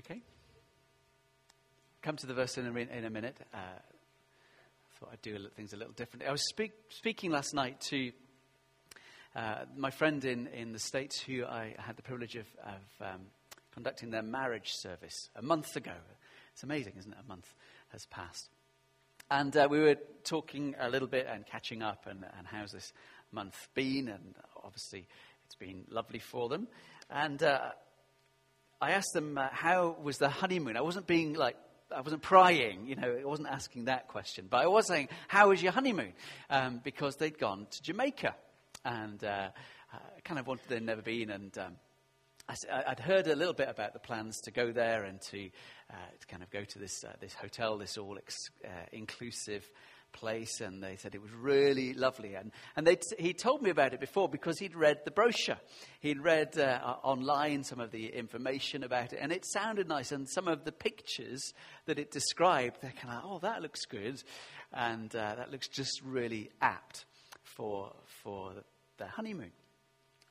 Okay? Come to the verse in a, in a minute. Uh, I thought I'd do things a little differently. I was speak, speaking last night to uh, my friend in, in the States who I had the privilege of, of um, conducting their marriage service a month ago. It's amazing, isn't it? A month has passed. And uh, we were talking a little bit and catching up, and, and how's this month been? And obviously, it's been lovely for them. And uh, I asked them, uh, how was the honeymoon? I wasn't being like, I wasn't prying, you know, I wasn't asking that question. But I was saying, how was your honeymoon? Um, because they'd gone to Jamaica. And uh, kind of wanted, they'd never been. And um, I, would heard a little bit about the plans to go there and to, uh, to kind of go to this, uh, this hotel, this all ex- uh, inclusive place, and they said it was really lovely. And, and he told me about it before because he'd read the brochure. He'd read uh, online some of the information about it, and it sounded nice. And some of the pictures that it described, they're kind of, oh, that looks good. And uh, that looks just really apt for, for the honeymoon.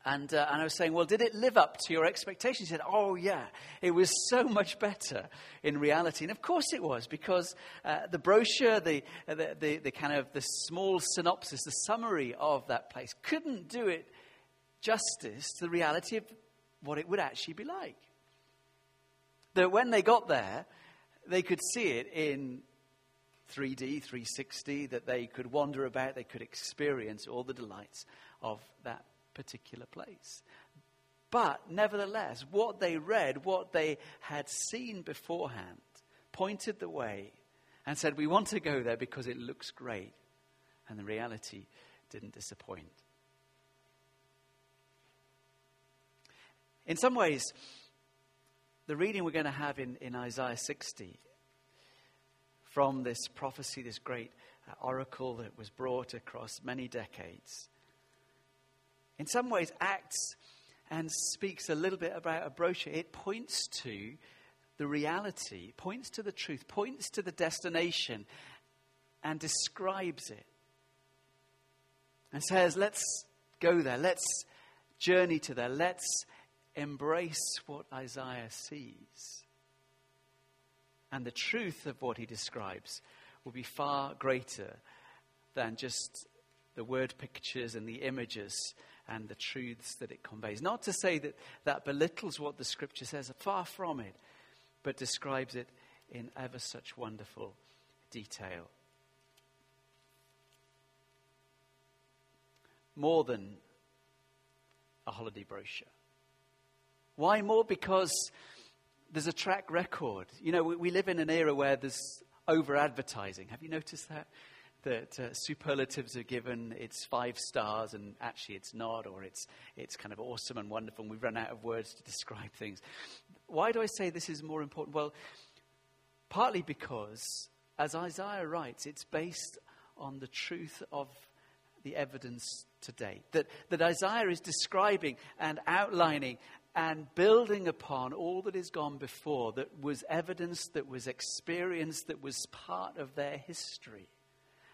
And, uh, and I was saying, well, did it live up to your expectations? He said, oh, yeah, it was so much better in reality. And of course it was, because uh, the brochure, the, the, the, the, kind of the small synopsis, the summary of that place couldn't do it justice to the reality of what it would actually be like. That when they got there, they could see it in 3D, 360, that they could wander about, they could experience all the delights of that particular place. But nevertheless, what they read, what they had seen beforehand, pointed the way and said, We want to go there because it looks great. And the reality didn't disappoint. In some ways, the reading we're going to have in, in Isaiah 60 from this prophecy, this great uh, oracle that was brought across many decades, in some ways acts and speaks a little bit about a brochure. It points to the reality, points to the truth, points to the destination, and describes it. And says, let's go there, let's journey to there, let's embrace what Isaiah sees. And the truth of what he describes will be far greater than just the word pictures and the images and the truths that it conveys. Not to say that that belittles what the scripture says, far from it, but describes it in ever such wonderful detail. More than a holiday brochure. Why more? Because there's a track record. You know, we, we live in an era where there's over advertising. Have you noticed that? That uh, superlatives are given, it's five stars, and actually it's not, or it's, it's kind of awesome and wonderful, and we've run out of words to describe things. Why do I say this is more important? Well, partly because, as Isaiah writes, it's based on the truth of the evidence to date. That, that Isaiah is describing and outlining and building upon all that has gone before, that was evidence, that was experience, that was part of their history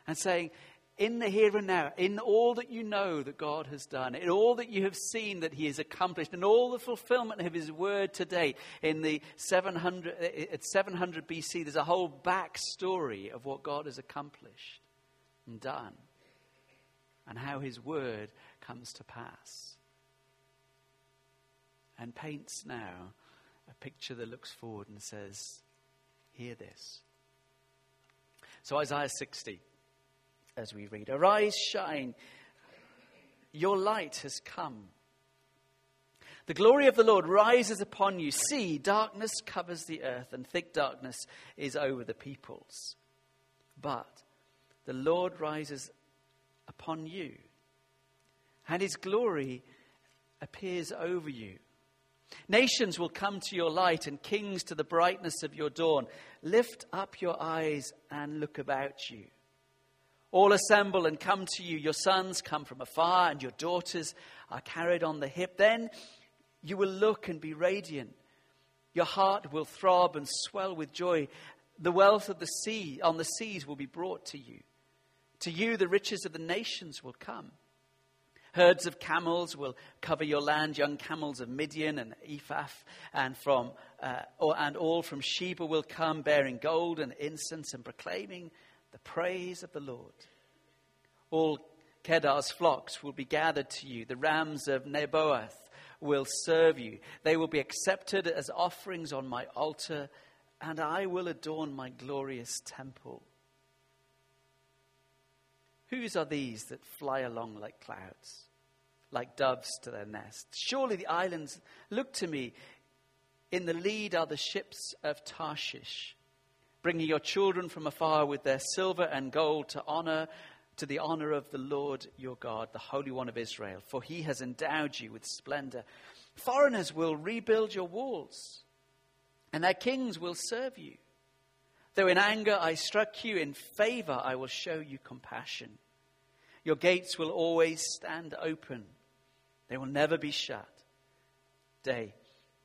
and saying, in the here and now, in all that you know that God has done, in all that you have seen that He has accomplished, in all the fulfillment of His word to date, in the 700, eh, at 700 BC, there's a whole backstory of what God has accomplished and done, and how His word comes to pass. And paints now a picture that looks forward and says, Hear this. So, Isaiah 60 as we read. Arise, shine, your light has come. The glory of the Lord rises upon you. See, darkness covers the earth, and thick darkness is over the peoples. But the Lord rises upon you, and his glory appears over you. Nations will come to your light, and kings to the brightness of your dawn. Lift up your eyes and look about you all assemble and come to you. Your sons come from afar, and your daughters are carried on the hip. Then you will look and be radiant. Your heart will throb and swell with joy. The wealth of the sea on the seas will be brought to you. To you, the riches of the nations will come. Herds of camels will cover your land, young camels of Midian and Ephah, and, from, uh, or, and all from Sheba will come, bearing gold and incense and proclaiming the praise of the Lord. All Kedar's flocks will be gathered to you. The rams of Nebaioth will serve you. They will be accepted as offerings on my altar, and I will adorn my glorious temple. Whose are these that fly along like clouds, like doves to their nest? Surely the islands look to me. In the lead are the ships of Tarshish, bringing your children from afar with their silver and gold to honor to the honor of the Lord your God, the Holy One of Israel, for he has endowed you with splendor. Foreigners will rebuild your walls, and their kings will serve you. Though in anger I struck you, in favor I will show you compassion. Your gates will always stand open, they will never be shut, day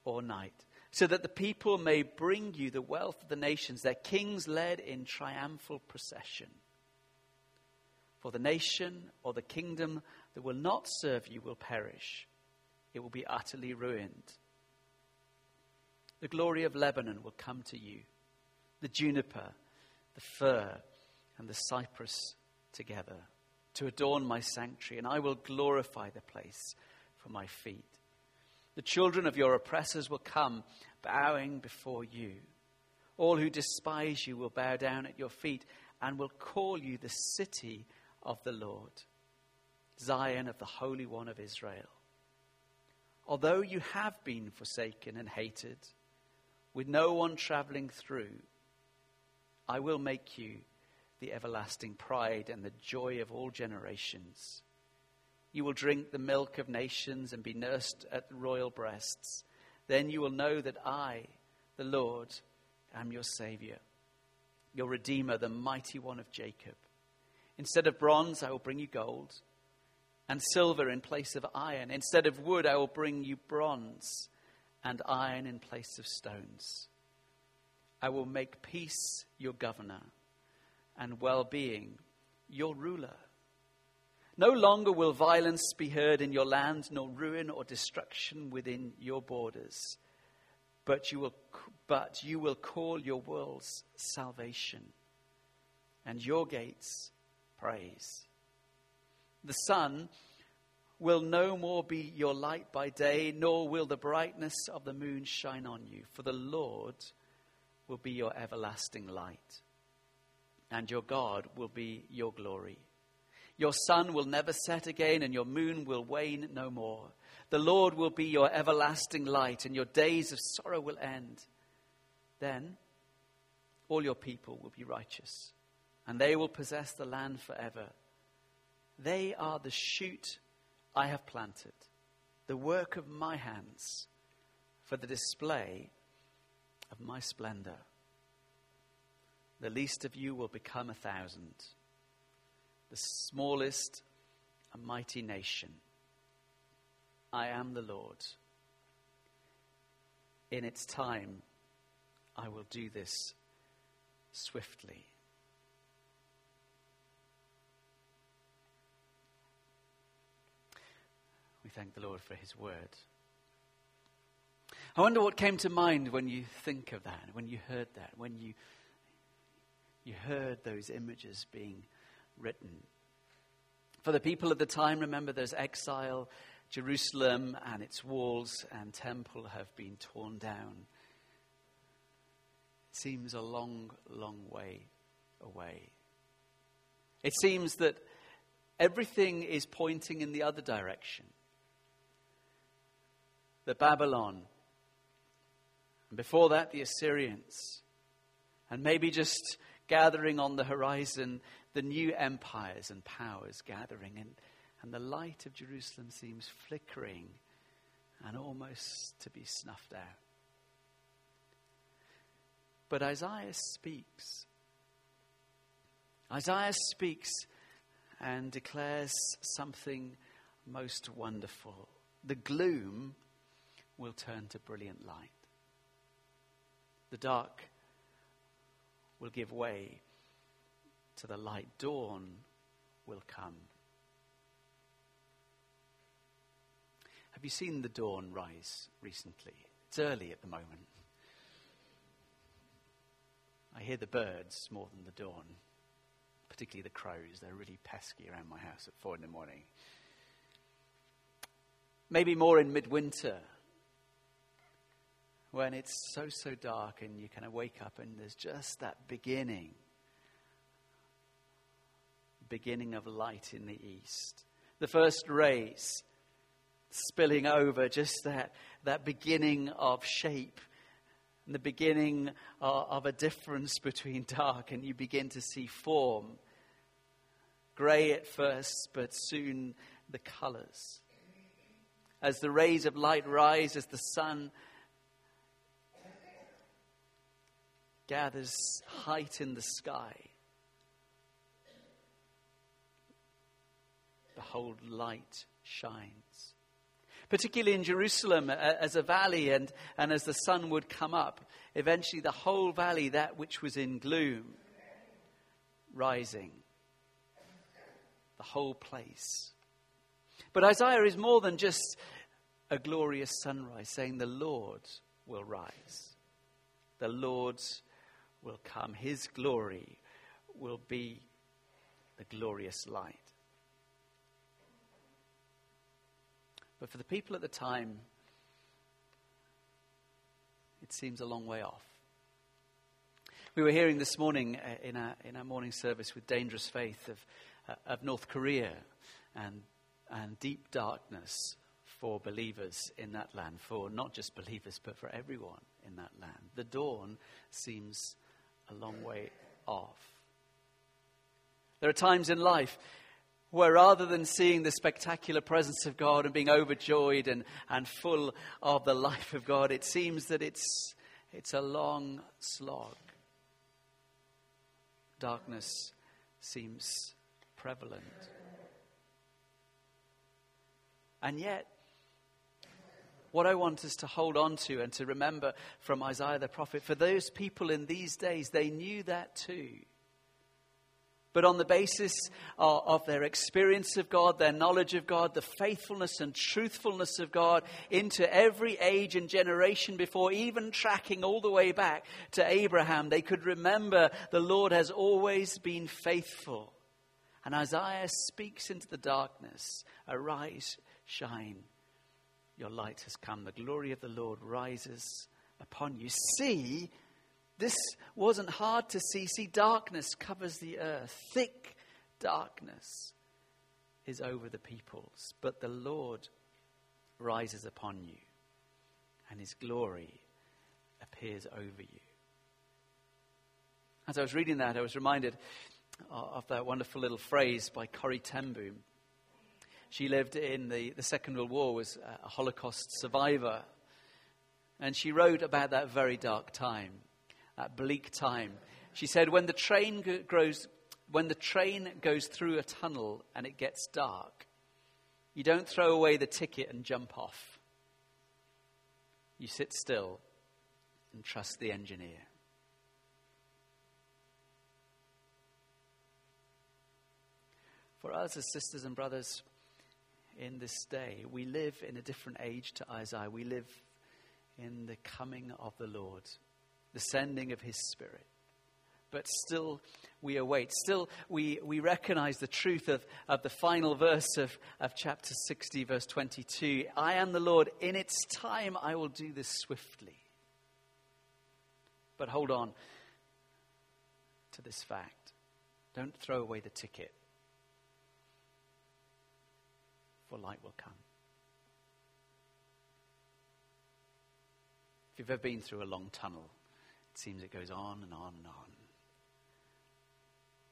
or night, so that the people may bring you the wealth of the nations, their kings led in triumphal procession. For the nation or the kingdom that will not serve you will perish, it will be utterly ruined. The glory of Lebanon will come to you, the juniper, the fir, and the cypress together, to adorn my sanctuary, and I will glorify the place for my feet. The children of your oppressors will come, bowing before you. All who despise you will bow down at your feet and will call you the city of the Lord, Zion of the Holy One of Israel. Although you have been forsaken and hated, with no one traveling through, I will make you the everlasting pride and the joy of all generations. You will drink the milk of nations and be nursed at the royal breasts. Then you will know that I, the Lord, am your Savior, your Redeemer, the mighty one of Jacob. Instead of bronze, I will bring you gold, and silver in place of iron. Instead of wood, I will bring you bronze, and iron in place of stones. I will make peace your governor, and well being your ruler. No longer will violence be heard in your land, nor ruin or destruction within your borders. But you will, but you will call your worlds salvation, and your gates praise. The sun will no more be your light by day, nor will the brightness of the moon shine on you, for the Lord will be your everlasting light, and your God will be your glory. Your sun will never set again, and your moon will wane no more. The Lord will be your everlasting light, and your days of sorrow will end. Then all your people will be righteous and they will possess the land forever. They are the shoot I have planted, the work of my hands, for the display of my splendor. The least of you will become a thousand, the smallest a mighty nation. I am the Lord. In its time, I will do this swiftly. We thank the Lord for his word. I wonder what came to mind when you think of that, when you heard that, when you, you heard those images being written. For the people of the time, remember there's exile. Jerusalem and its walls and temple have been torn down. It seems a long, long way away. It seems that everything is pointing in the other direction the Babylon. And before that, the Assyrians. And maybe just gathering on the horizon, the new empires and powers gathering. And, and the light of Jerusalem seems flickering and almost to be snuffed out. But Isaiah speaks. Isaiah speaks and declares something most wonderful. The gloom will turn to brilliant light. The dark will give way to the light. Dawn will come. Have you seen the dawn rise recently? It's early at the moment. I hear the birds more than the dawn, particularly the crows. They're really pesky around my house at four in the morning. Maybe more in midwinter when it's so, so dark and you kind of wake up and there's just that beginning beginning of light in the east. The first rays spilling over, just that, that beginning of shape, and the beginning of, of a difference between dark, and you begin to see form. Grey at first, but soon the colors. As the rays of light rise, as the sun gathers height in the sky, behold, light shines. Particularly in Jerusalem, as a valley, and, and as the sun would come up, eventually the whole valley, that which was in gloom, rising. The whole place. But Isaiah is more than just a glorious sunrise, saying, The Lord will rise. The Lord will come. His glory will be the glorious light. But for the people at the time, it seems a long way off. We were hearing this morning uh, in our, in our morning service with Dangerous Faith of, uh, of North Korea and, and deep darkness for believers in that land, for not just believers, but for everyone in that land. The dawn seems a long way off. There are times in life where rather than seeing the spectacular presence of God and being overjoyed and, and full of the life of God, it seems that it's, it's a long slog. Darkness seems prevalent. And yet, what I want us to hold on to and to remember from Isaiah the prophet, for those people in these days, they knew that too. But on the basis of, of, their experience of God, their knowledge of God, the faithfulness and truthfulness of God into every age and generation before, even tracking all the way back to Abraham, they could remember the Lord has always been faithful. And Isaiah speaks into the darkness Arise, shine. Your light has come. The glory of the Lord rises upon you. See, this wasn't hard to see. See, darkness covers the earth, thick darkness is over the peoples, but the Lord rises upon you, and his glory appears over you. As I was reading that, I was reminded of that wonderful little phrase by Corrie ten Boom. She lived in the, the Second World War, was a Holocaust survivor, and she wrote about that very dark time bleak time. She said, when the train grows, when the train goes through a tunnel and it gets dark, you don't throw away the ticket and jump off. You sit still and trust the engineer. For us as sisters and brothers in this day, we live in a different age to Isaiah. We live in the coming of the Lord the sending of His Spirit. But still, we await. Still, we, we recognize the truth of, of the final verse of, of chapter 60, verse 22. I am the Lord. In its time, I will do this swiftly. But hold on to this fact. Don't throw away the ticket, for light will come. If you've ever been through a long tunnel, it seems it goes on and on and on.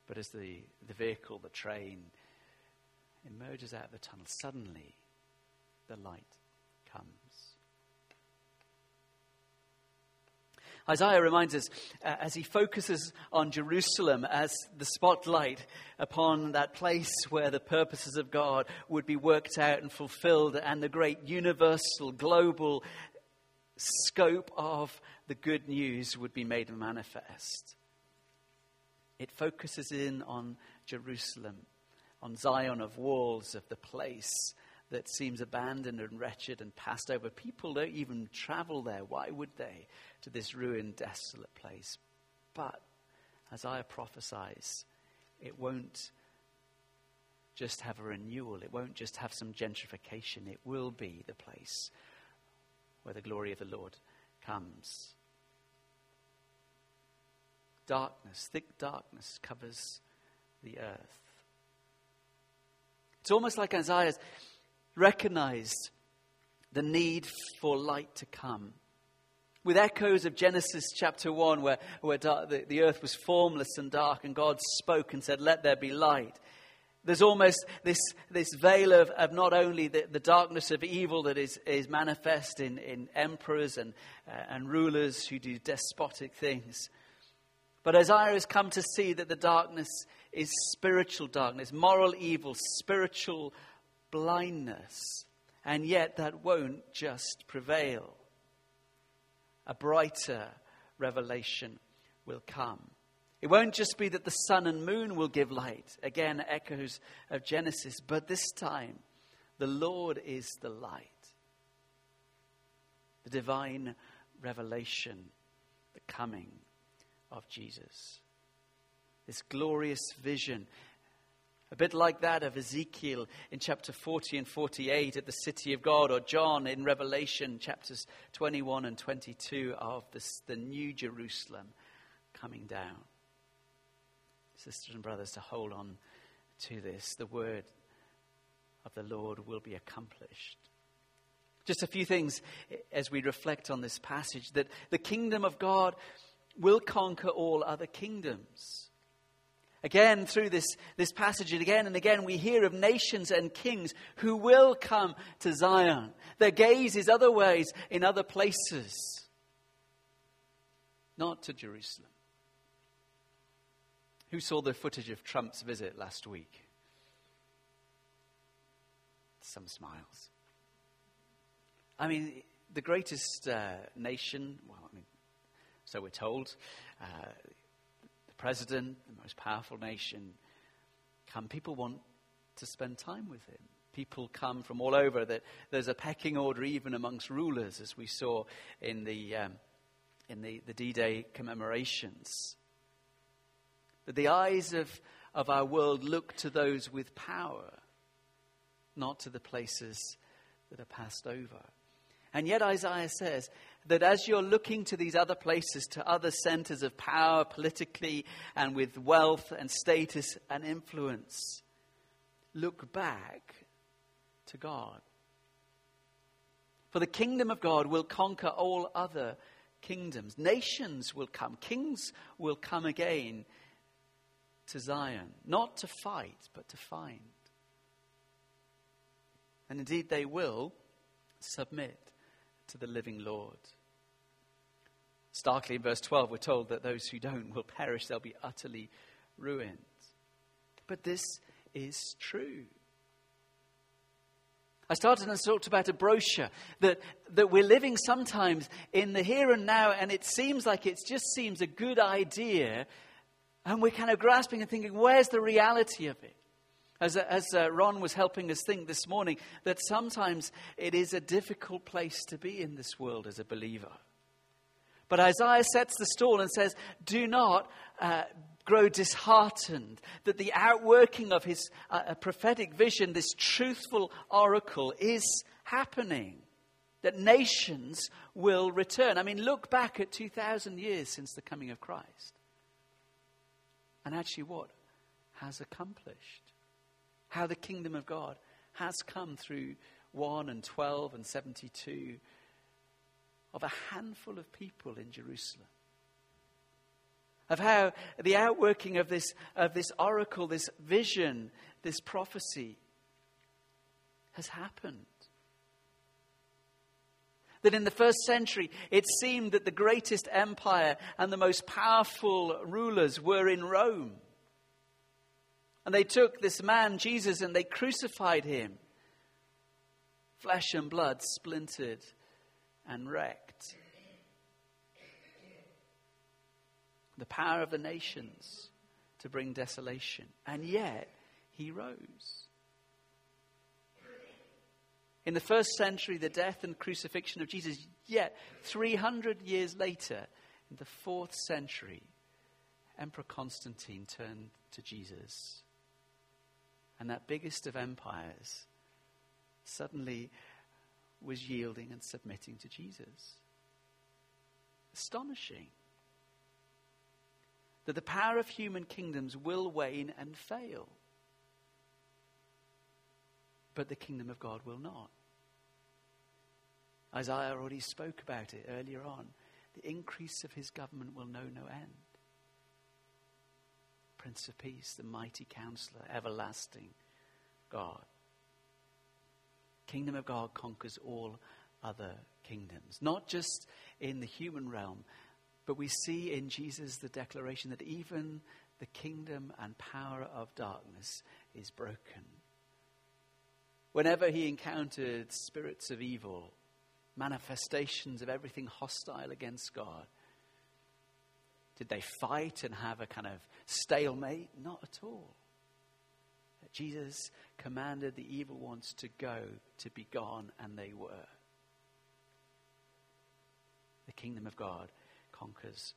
But as the, the vehicle, the train, emerges out of the tunnel, suddenly the light comes. Isaiah reminds us uh, as he focuses on Jerusalem as the spotlight upon that place where the purposes of God would be worked out and fulfilled, and the great universal, global scope of the good news would be made manifest. It focuses in on Jerusalem, on Zion of walls, of the place that seems abandoned and wretched and passed over. People don't even travel there. Why would they? To this ruined, desolate place. But Isaiah prophesies, it won't just have a renewal, it won't just have some gentrification. It will be the place where the glory of the Lord comes. Darkness, thick darkness covers the earth. It's almost like Isaiah's recognized the need for light to come. With echoes of Genesis chapter 1, where, where dark, the, the earth was formless and dark, and God spoke and said, Let there be light. There's almost this, this veil of, of not only the, the darkness of evil that is, is manifest in, in emperors and, uh, and rulers who do despotic things, but Isaiah has come to see that the darkness is spiritual darkness, moral evil, spiritual blindness. And yet that won't just prevail. A brighter revelation will come. It won't just be that the sun and moon will give light. Again, echoes of Genesis. But this time, the Lord is the light. The divine revelation, the coming of Jesus. This glorious vision a bit like that of Ezekiel in chapter 40 and 48 at the city of God, or John in Revelation chapters 21 and 22 of this, the new Jerusalem coming down. Sisters and brothers, to hold on to this, the word of the Lord will be accomplished. Just a few things as we reflect on this passage that the kingdom of God will conquer all other kingdoms. Again, through this, this passage, and again and again, we hear of nations and kings who will come to Zion. Their gaze is other ways in other places, not to Jerusalem. Who saw the footage of Trump's visit last week? Some smiles. I mean, the greatest uh, nation, well, I mean, so we're told, uh, the president, the most powerful nation, come. People want to spend time with him. People come from all over. That there's a pecking order even amongst rulers, as we saw in the um, in the, the D-Day commemorations. That the eyes of, of our world look to those with power, not to the places that are passed over. And yet Isaiah says that as you're looking to these other places, to other centers of power politically and with wealth and status and influence, look back to God. For the kingdom of God will conquer all other kingdoms. Nations will come, kings will come again to Zion, not to fight, but to find. And indeed, they will submit to the living Lord. Starkly in verse 12, we're told that those who don't will perish, they'll be utterly ruined. But this is true. I started and talked about a brochure that, that we're living sometimes in the here and now, and it seems like it just seems a good idea, and we're kind of grasping and thinking, where's the reality of it? As, as uh, Ron was helping us think this morning, that sometimes it is a difficult place to be in this world as a believer. But Isaiah sets the stall and says, Do not uh, grow disheartened. That the outworking of his uh, prophetic vision, this truthful oracle, is happening. That nations will return. I mean, look back at 2,000 years since the coming of Christ. And actually, what has accomplished? how the kingdom of God has come through 1 and 12 and 72 of a handful of people in Jerusalem. Of how the outworking of this, of this oracle, this vision, this prophecy has happened. That in the first century, it seemed that the greatest empire and the most powerful rulers were in Rome. And they took this man, Jesus, and they crucified him. Flesh and blood splintered and wrecked. The power of the nations to bring desolation. And yet, he rose. In the first century, the death and crucifixion of Jesus. Yet, 300 years later, in the fourth century, Emperor Constantine turned to Jesus. And that biggest of empires suddenly was yielding and submitting to Jesus. Astonishing. That the power of human kingdoms will wane and fail. But the kingdom of God will not. Isaiah already spoke about it earlier on. The increase of his government will know no end. Prince of Peace, the mighty counselor, everlasting God. Kingdom of God conquers all other kingdoms, not just in the human realm, but we see in Jesus the declaration that even the kingdom and power of darkness is broken. Whenever he encountered spirits of evil, manifestations of everything hostile against God, did they fight and have a kind of stalemate? Not at all. Jesus commanded the evil ones to go, to be gone, and they were. The kingdom of God conquers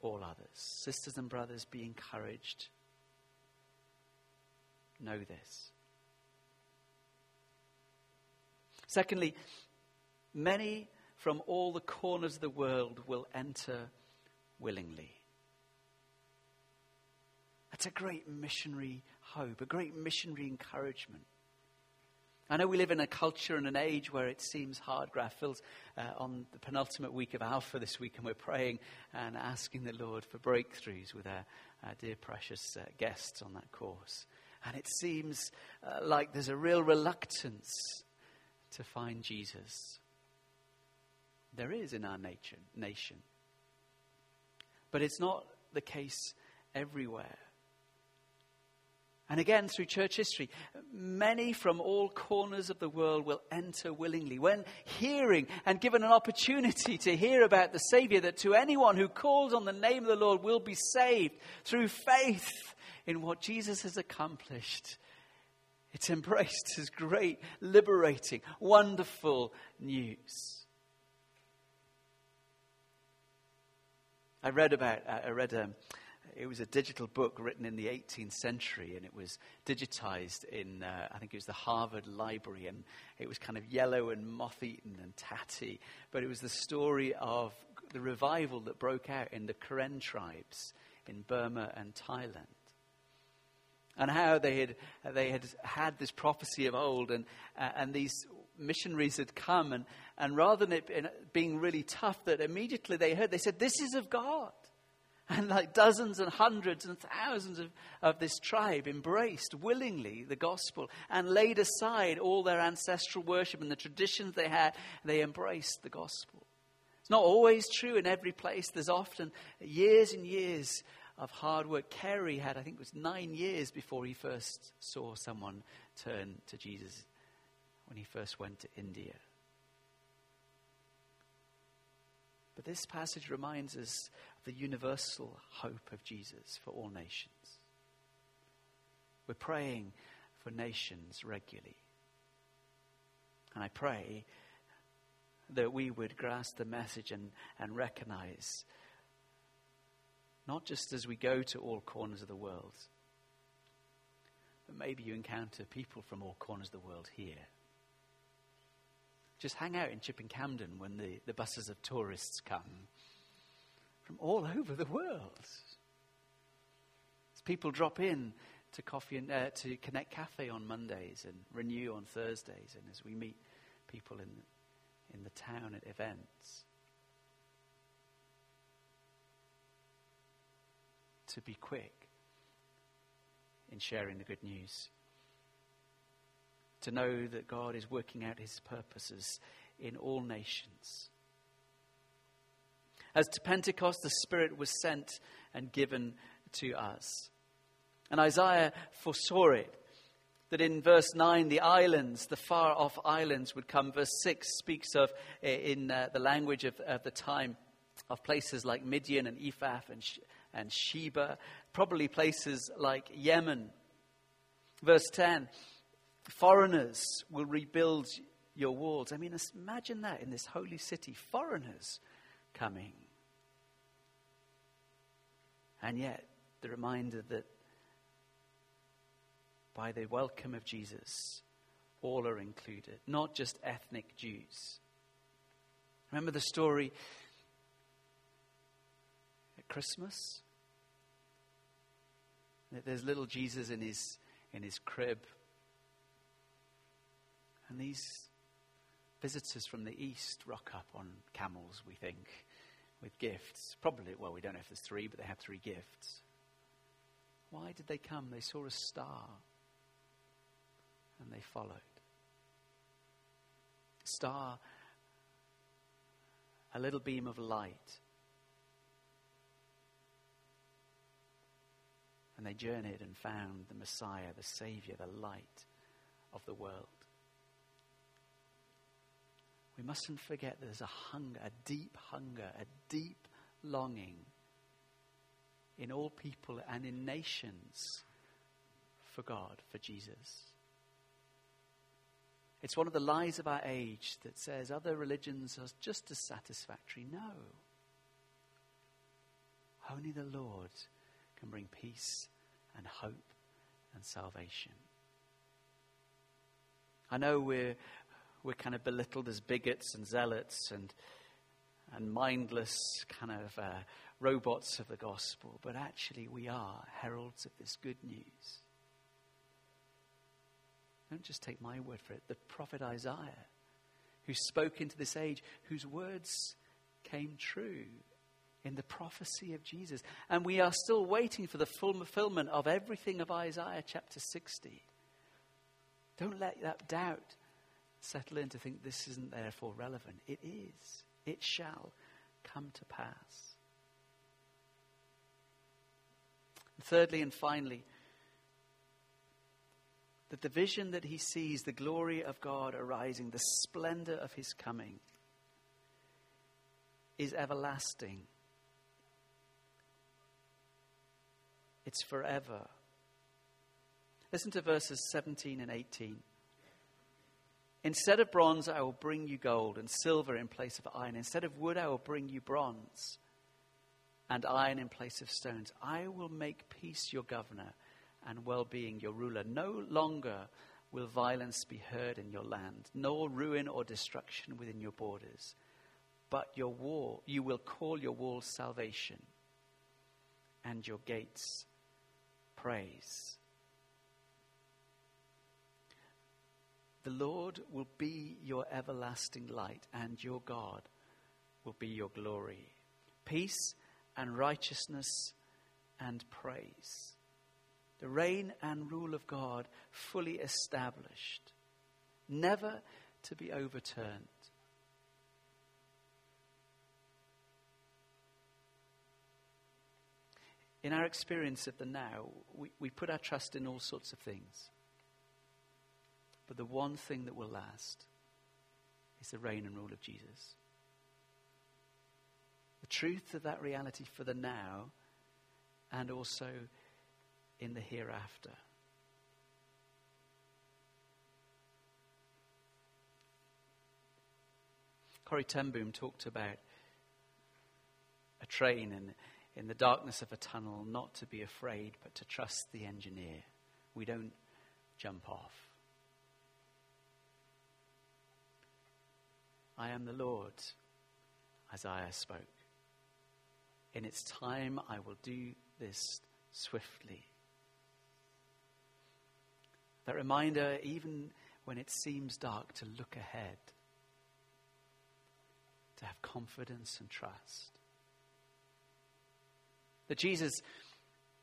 all others. Sisters and brothers, be encouraged. Know this. Secondly, many from all the corners of the world will enter willingly. That's a great missionary hope, a great missionary encouragement. I know we live in a culture and an age where it seems hard. Graph Phil's uh, on the penultimate week of Alpha this week, and we're praying and asking the Lord for breakthroughs with our, our dear precious uh, guests on that course. And it seems uh, like there's a real reluctance to find Jesus. There is in our nature, nation. But it's not the case everywhere. And again, through church history, many from all corners of the world will enter willingly. When hearing and given an opportunity to hear about the Savior, that to anyone who calls on the name of the Lord will be saved through faith in what Jesus has accomplished. It's embraced as great, liberating, wonderful news. I read about, I read um, it was a digital book written in the 18th century, and it was digitized in, uh, I think it was the Harvard Library, and it was kind of yellow and moth eaten and tatty. But it was the story of the revival that broke out in the Karen tribes in Burma and Thailand. And how they had, they had had this prophecy of old, and, uh, and these missionaries had come, and, and rather than it being really tough, that immediately they heard, they said, This is of God. And like dozens and hundreds and thousands of, of this tribe embraced willingly the gospel and laid aside all their ancestral worship and the traditions they had. They embraced the gospel. It's not always true in every place. There's often years and years of hard work. Carey had, I think it was nine years before he first saw someone turn to Jesus when he first went to India. But this passage reminds us of the universal hope of Jesus for all nations. We're praying for nations regularly. And I pray that we would grasp the message and, and recognize, not just as we go to all corners of the world, but maybe you encounter people from all corners of the world here. Just hang out in Chipping Campden when the, the buses of tourists come from all over the world. As people drop in to coffee and uh, to Connect Cafe on Mondays and Renew on Thursdays, and as we meet people in in the town at events. To be quick in sharing the good news. To know that God is working out his purposes in all nations as to Pentecost, the Spirit was sent and given to us. And Isaiah foresaw it. That in verse 9, the islands, the far off islands would come. Verse 6 speaks of, eh, in uh, the language of, of, the time, of places like Midian and Ephah and, and Sheba, probably places like Yemen. Verse 10 foreigners will rebuild your walls. I mean, imagine that in this holy city, foreigners coming. And yet, the reminder that by the welcome of Jesus, all are included, not just ethnic Jews. Remember the story at Christmas? There's little Jesus in his, in his crib. And these visitors from the east rock up on camels, we think, with gifts. Probably, well, we don't know if there's three, but they have three gifts. Why did they come? They saw a star and they followed. Star, a little beam of light. And they journeyed and found the Messiah, the Savior, the light of the world. We mustn't forget there's a hunger, a deep hunger, a deep longing in all people and in nations for God, for Jesus. It's one of the lies of our age that says other religions are just as satisfactory. No. Only the Lord can bring peace and hope and salvation. I know we're, we're kind of belittled as bigots and zealots and, and mindless kind of uh, robots of the gospel, but actually we are heralds of this good news. Don't just take my word for it. The prophet Isaiah, who spoke into this age, whose words came true in the prophecy of Jesus. And we are still waiting for the full fulfillment of everything of Isaiah chapter 60. Don't let that doubt settle in to think this isn't therefore relevant. It is. It shall come to pass. Thirdly and finally, that the vision that he sees, the glory of God arising, the splendor of his coming, is everlasting. It's forever. Listen to verses 17 and 18. Instead of bronze, I will bring you gold, and silver in place of iron. Instead of wood, I will bring you bronze, and iron in place of stones. I will make peace your governor and well being your ruler. No longer will violence be heard in your land, nor ruin or destruction within your borders. But your wall, you will call your walls salvation, and your gates praise. The Lord will be your everlasting light, and your God will be your glory. Peace and righteousness and praise. The reign and rule of God fully established, never to be overturned. In our experience of the now, we, we put our trust in all sorts of things. But the one thing that will last is the reign and rule of Jesus. The truth of that reality for the now and also in the hereafter. Corrie ten Boom talked about a train and in the darkness of a tunnel not to be afraid but to trust the engineer. We don't jump off. I am the Lord, Isaiah spoke. In its time, I will do this swiftly. That reminder, even when it seems dark, to look ahead, to have confidence and trust. That Jesus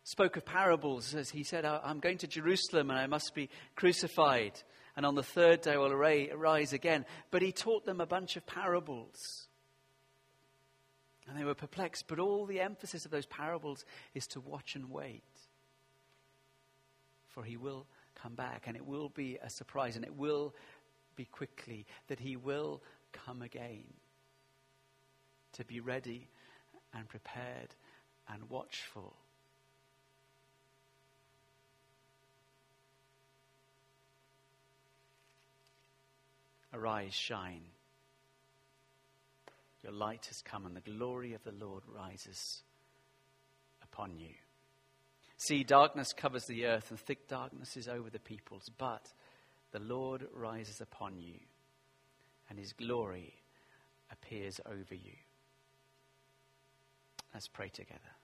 spoke of parables as he said, I'm going to Jerusalem and I must be crucified and on the third day will rise again. But he taught them a bunch of parables. And they were perplexed. But all the emphasis of those parables is to watch and wait. For he will come back, and it will be a surprise, and it will be quickly that he will come again. To be ready and prepared and watchful Arise, shine. Your light has come, and the glory of the Lord rises upon you. See, darkness covers the earth, and thick darkness is over the peoples, but the Lord rises upon you, and his glory appears over you. Let's pray together.